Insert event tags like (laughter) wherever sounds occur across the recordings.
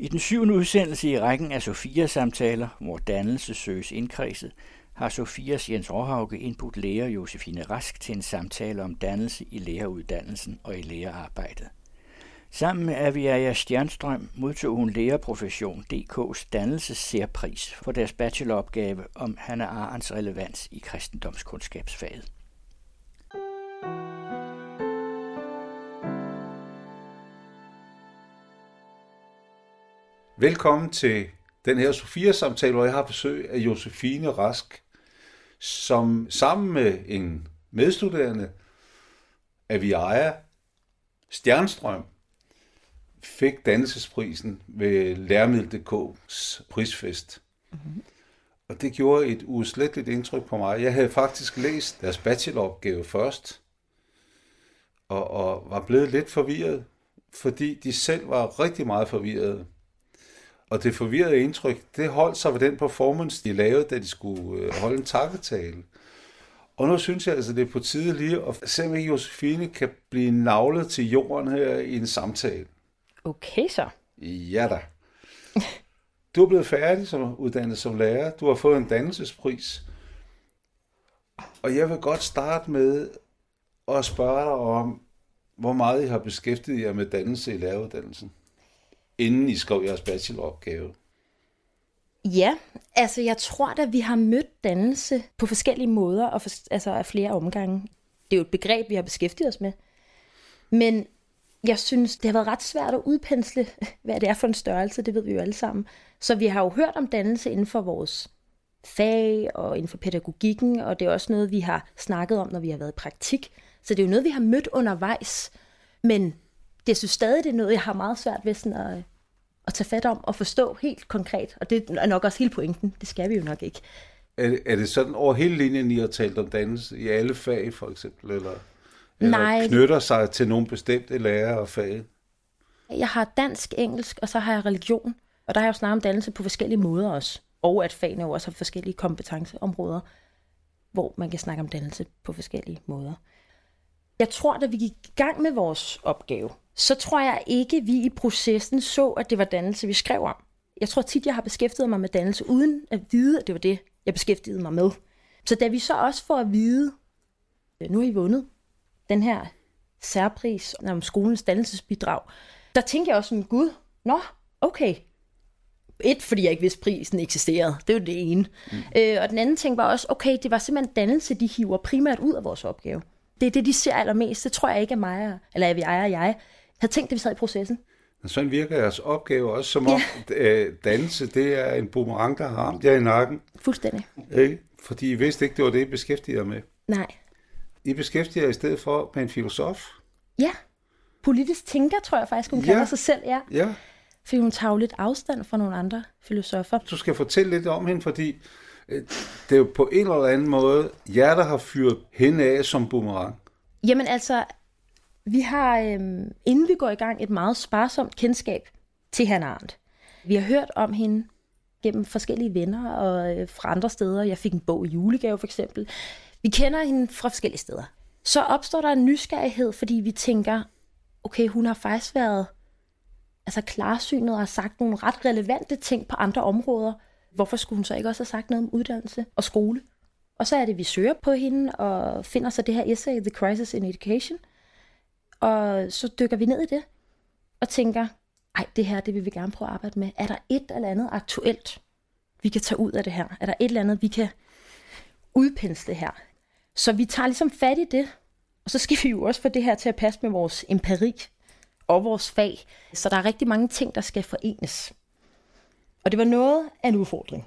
I den syvende udsendelse i rækken af Sofia-samtaler, hvor dannelse søges indkredset, har Sofias Jens Råhauke indbudt lærer Josefine Rask til en samtale om dannelse i læreruddannelsen og i lærerarbejdet. Sammen med Aviaja Stjernstrøm modtog hun Lærerprofession DK's dannelsessærpris for deres bacheloropgave om Hannah Arens relevans i kristendomskundskabsfaget. Velkommen til den her Sofia-samtale, hvor jeg har besøg af Josefine Rask, som sammen med en medstuderende, Aviaja Stjernstrøm, fik dannelsesprisen ved Lærmiddel.dk's prisfest. Mm-hmm. Og det gjorde et usletteligt indtryk på mig. Jeg havde faktisk læst deres bacheloropgave først, og, og var blevet lidt forvirret, fordi de selv var rigtig meget forvirrede. Og det forvirrede indtryk, det holdt sig ved den performance, de lavede, da de skulle øh, holde en takketale. Og nu synes jeg altså, det er på tide lige at se, om Josefine kan blive navlet til jorden her i en samtale. Okay så. Ja da. Du er blevet færdig som uddannet som lærer. Du har fået en dannelsespris. Og jeg vil godt starte med at spørge dig om, hvor meget I har beskæftiget jer med dannelse i læreruddannelsen inden I skrev jeres bacheloropgave? Ja, altså jeg tror da, vi har mødt dannelse på forskellige måder, og for, altså af flere omgange. Det er jo et begreb, vi har beskæftiget os med. Men jeg synes, det har været ret svært at udpensle, (laughs) hvad det er for en størrelse, det ved vi jo alle sammen. Så vi har jo hørt om dannelse inden for vores fag og inden for pædagogikken, og det er også noget, vi har snakket om, når vi har været i praktik. Så det er jo noget, vi har mødt undervejs. Men det synes stadig, det er noget, jeg har meget svært ved sådan at, at tage fat om og forstå helt konkret. Og det er nok også hele pointen. Det skal vi jo nok ikke. Er det, er det sådan over hele linjen, I har talt om dannelse i alle fag, for eksempel? Eller, eller Nej. knytter sig til nogle bestemte lærer og fag? Jeg har dansk, engelsk, og så har jeg religion. Og der har jeg jo snakket om dannelse på forskellige måder også. Og at fagene jo også har forskellige kompetenceområder, hvor man kan snakke om dannelse på forskellige måder. Jeg tror, da vi gik i gang med vores opgave, så tror jeg ikke, vi i processen så, at det var dannelse, vi skrev om. Jeg tror tit, jeg har beskæftiget mig med dannelse, uden at vide, at det var det, jeg beskæftigede mig med. Så da vi så også får at vide, nu har I vundet den her særpris om skolens dannelsesbidrag, der tænker jeg også sådan, gud, nå, okay. Et, fordi jeg ikke vidste, prisen eksisterede. Det er jo det ene. Mm. Øh, og den anden ting var også, okay, det var simpelthen dannelse, de hiver primært ud af vores opgave. Det er det, de ser allermest. Det tror jeg ikke er mig, eller er vi og jeg havde tænkt, at vi sad i processen. Sådan virker jeres opgave også, som om ja. Øh, danse, det er en boomerang, der har ramt jer i nakken. Fuldstændig. Ikke? Fordi I vidste ikke, det var det, I beskæftigede med. Nej. I beskæftiger jer i stedet for med en filosof. Ja. Politisk tænker, tror jeg faktisk, hun ja. kalder sig selv, ja. Ja. Fordi hun tager lidt afstand fra nogle andre filosofer. Du skal fortælle lidt om hende, fordi Øh, det er jo på en eller anden måde jer, der har fyret hende af som boomerang. Jamen altså, vi har, øhm, inden vi går i gang, et meget sparsomt kendskab til Hannah Arendt. Vi har hørt om hende gennem forskellige venner og øh, fra andre steder. Jeg fik en bog i julegave for eksempel. Vi kender hende fra forskellige steder. Så opstår der en nysgerrighed, fordi vi tænker, okay, hun har faktisk været altså klarsynet og har sagt nogle ret relevante ting på andre områder. Hvorfor skulle hun så ikke også have sagt noget om uddannelse og skole? Og så er det, vi søger på hende og finder så det her essay, The Crisis in Education – og så dykker vi ned i det, og tænker, ej, det her, det vil vi gerne prøve at arbejde med. Er der et eller andet aktuelt, vi kan tage ud af det her? Er der et eller andet, vi kan udpensle her? Så vi tager ligesom fat i det, og så skal vi jo også få det her til at passe med vores empiri og vores fag. Så der er rigtig mange ting, der skal forenes. Og det var noget af en udfordring.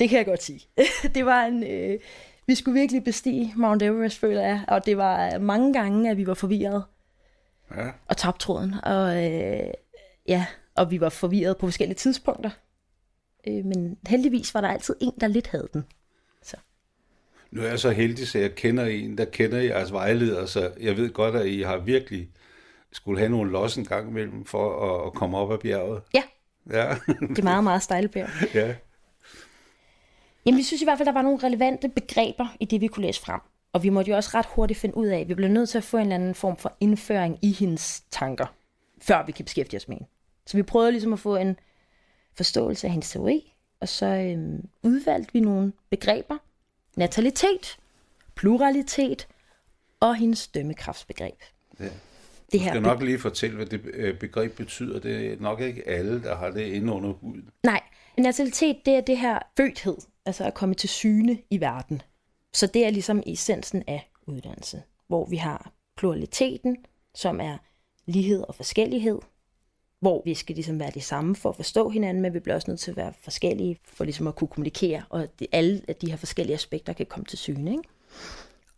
Det kan jeg godt sige. (laughs) det var en... Øh, vi skulle virkelig bestige Mount Everest, føler jeg, og det var mange gange, at vi var forvirret ja. og tabte tråden. Og, øh, ja, og vi var forvirret på forskellige tidspunkter. Øh, men heldigvis var der altid en, der lidt havde den. Så. Nu er jeg så heldig, så jeg kender en, der kender jeres vejleder, så jeg ved godt, at I har virkelig skulle have nogle los en gang imellem for at, at komme op ad bjerget. Ja. Ja. det er meget, meget stejle. (laughs) Ja. Jamen, vi synes i hvert fald, der var nogle relevante begreber i det, vi kunne læse frem. Og vi måtte jo også ret hurtigt finde ud af, at vi blev nødt til at få en eller anden form for indføring i hendes tanker, før vi kan beskæftige os med hende. Så vi prøvede ligesom at få en forståelse af hendes teori, og så øhm, udvalgte vi nogle begreber. Natalitet, pluralitet og hendes dømmekraftsbegreb. Ja. Det Du skal her nok lige fortælle, hvad det øh, begreb betyder. Det er nok ikke alle, der har det inde under huden. Nej, natalitet, det er det her fødthed, altså at komme til syne i verden. Så det er ligesom essensen af uddannelsen, hvor vi har pluraliteten, som er lighed og forskellighed, hvor vi skal ligesom være det samme for at forstå hinanden, men vi bliver også nødt til at være forskellige for ligesom at kunne kommunikere, og at alle af de her forskellige aspekter kan komme til syne. Ikke?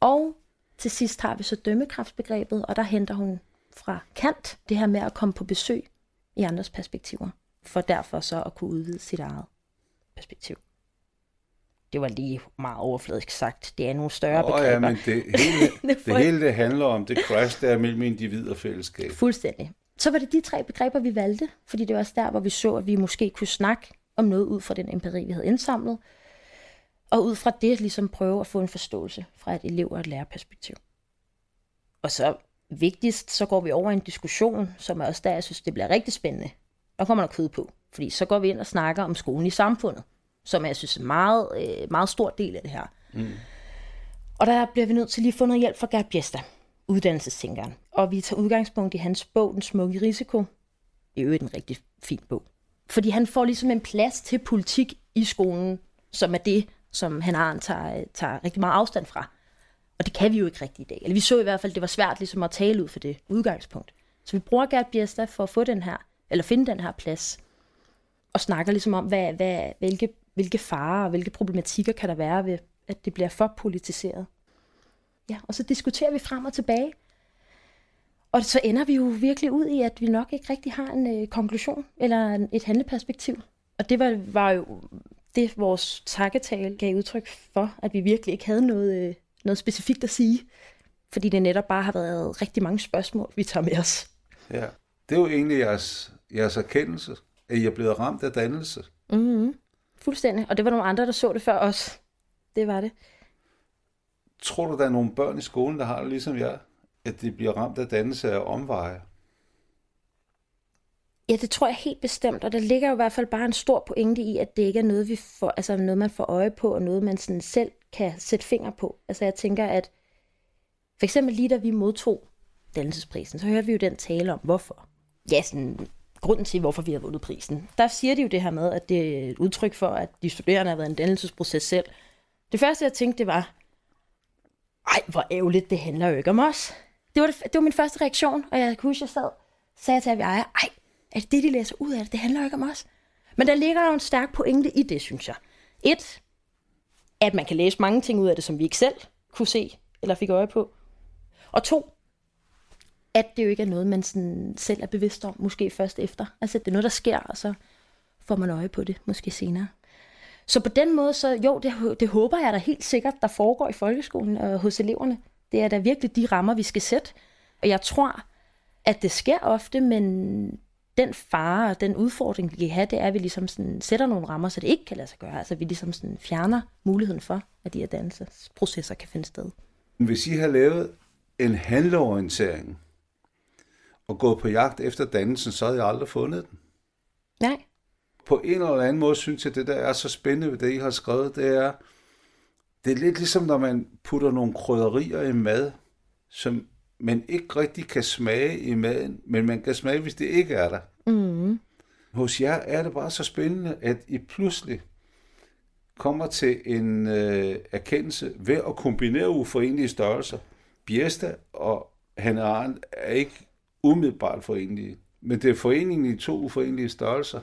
Og til sidst har vi så dømmekraftsbegrebet, og der henter hun fra Kant det her med at komme på besøg i andres perspektiver, for derfor så at kunne udvide sit eget perspektiv. Det var lige meget overfladisk sagt. Det er nogle større Åh begreber. ja, men det hele, (laughs) Det det hele det handler om det crash, der er mellem individ og fællesskab. Fuldstændig. Så var det de tre begreber, vi valgte, fordi det var også der, hvor vi så, at vi måske kunne snakke om noget ud fra den empiri, vi havde indsamlet, og ud fra det ligesom prøve at få en forståelse fra et elev- og et lærerperspektiv. Og så vigtigst, så går vi over i en diskussion, som er også der, jeg synes, det bliver rigtig spændende. Der kommer der kød på, fordi så går vi ind og snakker om skolen i samfundet, som jeg synes er en meget, øh, meget stor del af det her. Og der bliver vi nødt til lige at få noget hjælp fra Gert Bjesta, uddannelsestænkeren. Og vi tager udgangspunkt i hans bog, Den smukke risiko. Det er jo en rigtig fin bog. Fordi han får ligesom en plads til politik i skolen, som er det, som han har tager, tager rigtig meget afstand fra. Og det kan vi jo ikke rigtig i dag. Eller vi så i hvert fald, at det var svært ligesom at tale ud for det udgangspunkt. Så vi bruger Gert Biesta for at få den her, eller finde den her plads. Og snakker ligesom om, hvad, hvad, hvilke, hvilke farer og hvilke problematikker kan der være ved, at det bliver for politiseret. Ja, og så diskuterer vi frem og tilbage. Og så ender vi jo virkelig ud i, at vi nok ikke rigtig har en øh, konklusion eller en, et handleperspektiv. Og det var, var jo det, vores takketale gav udtryk for, at vi virkelig ikke havde noget, øh, noget specifikt at sige. Fordi det netop bare har været rigtig mange spørgsmål, vi tager med os. Ja. Det er jo egentlig jeres, jeres erkendelse, at I er blevet ramt af dannelse. Mm-hmm. Fuldstændig. Og det var nogle andre, der så det før os. Det var det. Tror du, der er nogle børn i skolen, der har det ligesom jeg, at de bliver ramt af dannelse af omveje? Ja, det tror jeg helt bestemt, og der ligger jo i hvert fald bare en stor pointe i, at det ikke er noget, vi får, altså noget man får øje på, og noget man sådan selv kan sætte finger på. Altså jeg tænker, at for eksempel lige da vi modtog dannelsesprisen, så hørte vi jo den tale om, hvorfor. Ja, sådan grunden til, hvorfor vi har vundet prisen. Der siger de jo det her med, at det er et udtryk for, at de studerende har været en dannelsesproces selv. Det første, jeg tænkte, det var, ej, hvor ærgerligt, det handler jo ikke om os. Det var, det, det var min første reaktion, og jeg kunne huske, jeg sad sagde til Avia, ej, er det det, de læser ud af det? Det handler jo ikke om os. Men der ligger jo en stærk pointe i det, synes jeg. Et, at man kan læse mange ting ud af det, som vi ikke selv kunne se eller fik øje på. Og to, at det jo ikke er noget, man sådan selv er bevidst om, måske først efter. Altså, det er noget, der sker, og så får man øje på det, måske senere. Så på den måde, så jo, det, det håber jeg da helt sikkert, der foregår i folkeskolen og hos eleverne. Det er da virkelig de rammer, vi skal sætte. Og jeg tror, at det sker ofte, men den fare og den udfordring, vi kan have, det er, at vi ligesom sådan sætter nogle rammer, så det ikke kan lade sig gøre. Altså, vi ligesom sådan fjerner muligheden for, at de her dannelsesprocesser kan finde sted. Hvis I har lavet en handleorientering og gået på jagt efter dannelsen, så havde jeg aldrig fundet den. Nej. På en eller anden måde synes jeg, det der er så spændende ved det, I har skrevet, det er, det er lidt ligesom, når man putter nogle krydderier i mad, som man ikke rigtig kan smage i maden, men man kan smage, hvis det ikke er der. Mm. Hos jer er det bare så spændende, at I pludselig kommer til en øh, erkendelse ved at kombinere uforenelige størrelser. Biesta og Hanne Arendt er ikke umiddelbart forenlige, men det er foreningen i to uforenelige størrelser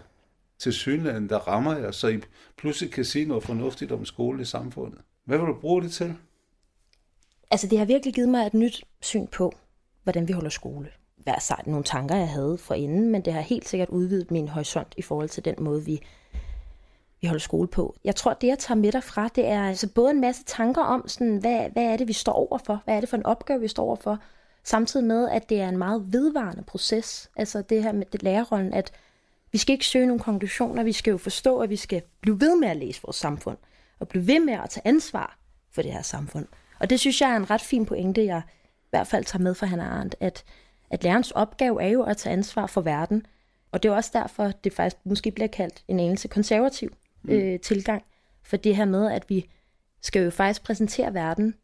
til synligheden, der rammer jer, så I pludselig kan sige noget fornuftigt om skole i samfundet. Hvad vil du bruge det til? Altså, det har virkelig givet mig et nyt syn på, hvordan vi holder skole. Hver sejt nogle tanker, jeg havde for inden, men det har helt sikkert udvidet min horisont i forhold til den måde, vi, vi holder skole på. Jeg tror, det jeg tager med derfra, det er altså både en masse tanker om, sådan, hvad, hvad er det, vi står overfor? Hvad er det for en opgave, vi står overfor? Samtidig med, at det er en meget vedvarende proces. Altså det her med det lærerrollen, at vi skal ikke søge nogle konklusioner, vi skal jo forstå, at vi skal blive ved med at læse vores samfund, og blive ved med at tage ansvar for det her samfund. Og det synes jeg er en ret fin pointe, jeg i hvert fald tager med fra Hannah Arendt, at, at lærerens opgave er jo at tage ansvar for verden, Og det er også derfor, det faktisk måske bliver kaldt en anelse konservativ mm. øh, tilgang. For det her med, at vi skal jo faktisk præsentere verden,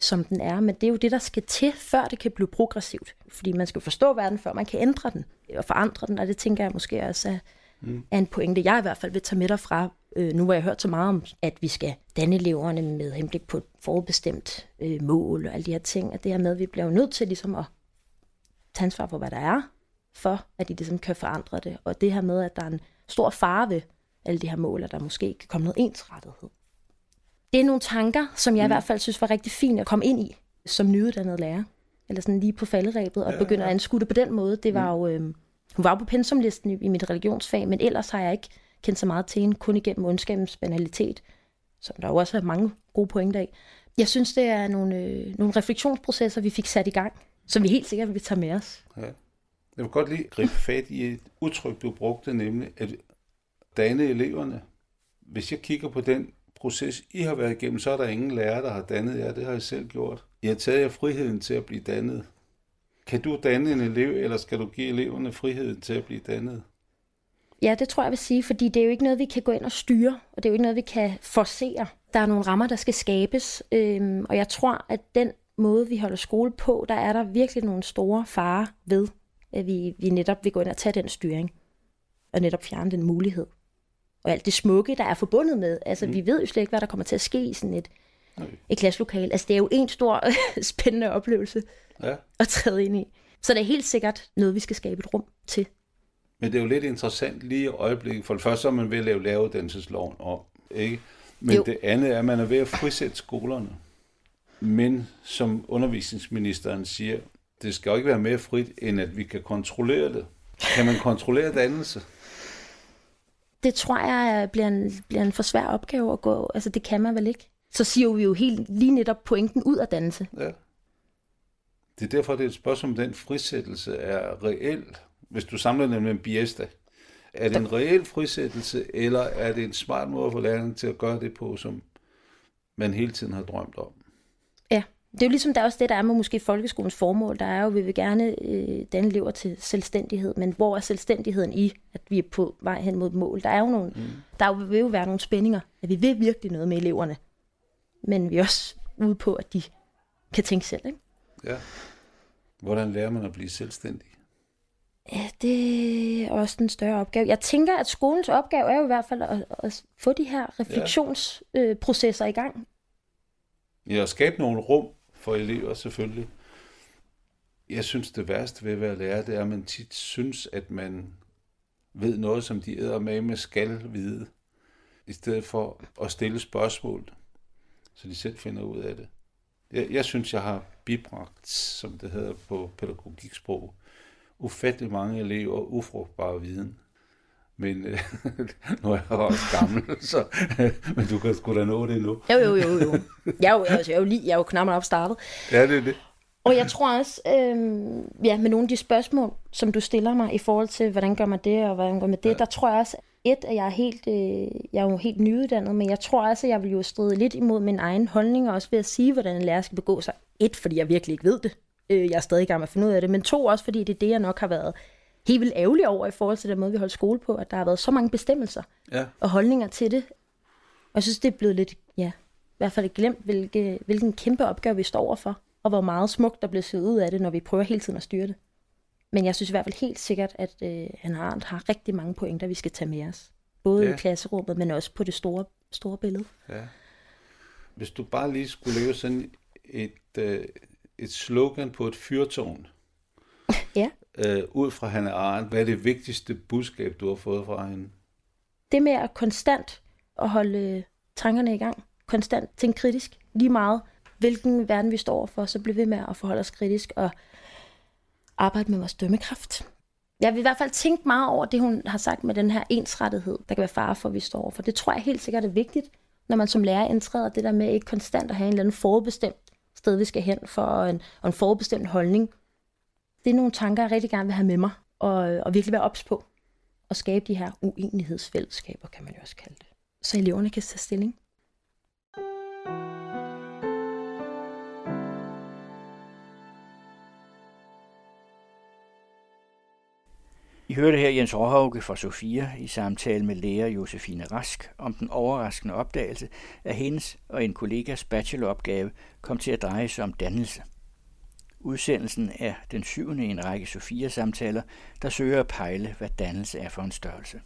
som den er, men det er jo det, der skal til, før det kan blive progressivt. Fordi man skal forstå verden, før man kan ændre den og forandre den, og det tænker jeg måske også er, mm. er en pointe, jeg i hvert fald vil tage med derfra. Øh, nu har jeg hørt så meget om, at vi skal danne eleverne med henblik på et forudbestemt øh, mål og alle de her ting, og det her med, at vi bliver nødt til ligesom at tage ansvar for, hvad der er, for at de ligesom kan forandre det. Og det her med, at der er en stor fare ved alle de her mål, at der måske kan komme noget ensrettighed. Det er nogle tanker, som jeg mm. i hvert fald synes var rigtig fint at komme ind i som nyuddannet lærer. Eller sådan lige på falderæbet og ja, begynde ja. at anskue det på den måde. Det var mm. jo, øh, hun var jo på pensumlisten i, mit religionsfag, men ellers har jeg ikke kendt så meget til hende, kun igennem ondskabens banalitet, som der jo også er mange gode pointer af. Jeg synes, det er nogle, øh, nogle refleksionsprocesser, vi fik sat i gang, som vi helt sikkert vil tage med os. Ja. Jeg vil godt lige gribe fat i et udtryk, du brugte, nemlig at danne eleverne. Hvis jeg kigger på den proces, I har været igennem, så er der ingen lærer, der har dannet jer. Det har jeg selv gjort. I har taget jer friheden til at blive dannet. Kan du danne en elev, eller skal du give eleverne friheden til at blive dannet? Ja, det tror jeg vil sige, fordi det er jo ikke noget, vi kan gå ind og styre, og det er jo ikke noget, vi kan forcere. Der er nogle rammer, der skal skabes, øhm, og jeg tror, at den måde, vi holder skole på, der er der virkelig nogle store farer ved, at vi, vi netop vil gå ind og tage den styring, og netop fjerne den mulighed. Og alt det smukke, der er forbundet med. Altså, mm. vi ved jo slet ikke, hvad der kommer til at ske i sådan et, et klasselokale. Altså, det er jo en stor (laughs) spændende oplevelse ja. at træde ind i. Så det er helt sikkert noget, vi skal skabe et rum til. Men det er jo lidt interessant lige i øjeblikket. For det første er man ved at lave læreruddannelsesloven om, ikke? Men jo. det andet er, at man er ved at frisætte skolerne. Men som undervisningsministeren siger, det skal jo ikke være mere frit, end at vi kan kontrollere det. Kan man kontrollere dannelse? Det tror jeg bliver en, bliver en for svær opgave at gå. Altså, det kan man vel ikke. Så siger vi jo helt lige netop pointen ud af dannelse. Ja. Det er derfor, det er et spørgsmål, om den frisættelse er reel. Hvis du samler den med en biesta, er det en reel frisættelse, eller er det en smart måde for lærerne til at gøre det på, som man hele tiden har drømt om? Ja, det er jo ligesom der er også det, der er med måske folkeskolens formål. Der er jo, vi vil gerne øh, danne elever til selvstændighed, men hvor er selvstændigheden i, at vi er på vej hen mod et mål? Der er jo nogle, mm. der vil jo være nogle spændinger, at vi vil virkelig noget med eleverne, men vi er også ude på, at de kan tænke selv, ikke? Ja. Hvordan lærer man at blive selvstændig? Ja, det er også en større opgave. Jeg tænker, at skolens opgave er jo i hvert fald at, at få de her refleksionsprocesser ja. i gang. Ja, at skabe nogle rum for elever selvfølgelig. Jeg synes, det værste ved at være lærer, det er, at man tit synes, at man ved noget, som de æder med med skal vide, i stedet for at stille spørgsmål, så de selv finder ud af det. Jeg, jeg synes, jeg har bibragt, som det hedder på pædagogiksprog, ufattelig mange elever ufrugtbar viden. Men øh, (laughs) nu er jeg også gammel, (laughs) så, (laughs) men du kan sgu da nå det nu. Jo, jo, jo, jo. Jeg er jo, altså, jeg er jo, lige, jeg er jo knap op startet. Ja, det er det. Og jeg tror også, øh, ja, med nogle af de spørgsmål, som du stiller mig i forhold til, hvordan gør man det, og hvordan gør man det, ja. der tror jeg også, et, at jeg er helt, øh, jeg er jo helt nyuddannet, men jeg tror også, at jeg vil jo stride lidt imod min egen holdning, og også ved at sige, hvordan en lærer skal begå sig. Et, fordi jeg virkelig ikke ved det. Øh, jeg er stadig i gang med at finde ud af det. Men to, også fordi det er det, jeg nok har været helt vildt ærgerlig over i forhold til den måde, vi holder skole på, at der har været så mange bestemmelser ja. og holdninger til det. Og jeg synes, det er blevet lidt, ja, i hvert fald glemt, hvilke, hvilken kæmpe opgave vi står overfor, og hvor meget smukt der bliver set ud af det, når vi prøver hele tiden at styre det. Men jeg synes i hvert fald helt sikkert, at øh, han har, har rigtig mange pointer, vi skal tage med os. Både ja. i klasserummet, men også på det store, store billede. Ja. Hvis du bare lige skulle lave sådan et, øh, et slogan på et fyrtårn, (laughs) ja. øh, ud fra Hanne Arendt, hvad er det vigtigste budskab, du har fået fra hende? Det med at konstant at holde øh, tankerne i gang, konstant tænke kritisk, lige meget hvilken verden vi står for, så bliver vi med at forholde os kritisk og arbejde med vores dømmekraft. Jeg vil i hvert fald tænke meget over det, hun har sagt med den her ensrettighed, der kan være fare for, at vi står for. Det tror jeg helt sikkert er vigtigt, når man som lærer indtræder det der med ikke konstant at have en eller anden forbestemt sted, vi skal hen for en, og en forbestemt holdning. Det er nogle tanker, jeg rigtig gerne vil have med mig, og, og virkelig være ops på. Og skabe de her uenighedsfællesskaber, kan man jo også kalde det. Så eleverne kan tage stilling. I hørte her Jens Råhauke fra Sofia i samtale med lærer Josefine Rask om den overraskende opdagelse, at hendes og en kollegas bacheloropgave kom til at dreje sig om dannelse. Udsendelsen er den syvende i en række Sofia-samtaler, der søger at pejle, hvad dannelse er for en størrelse.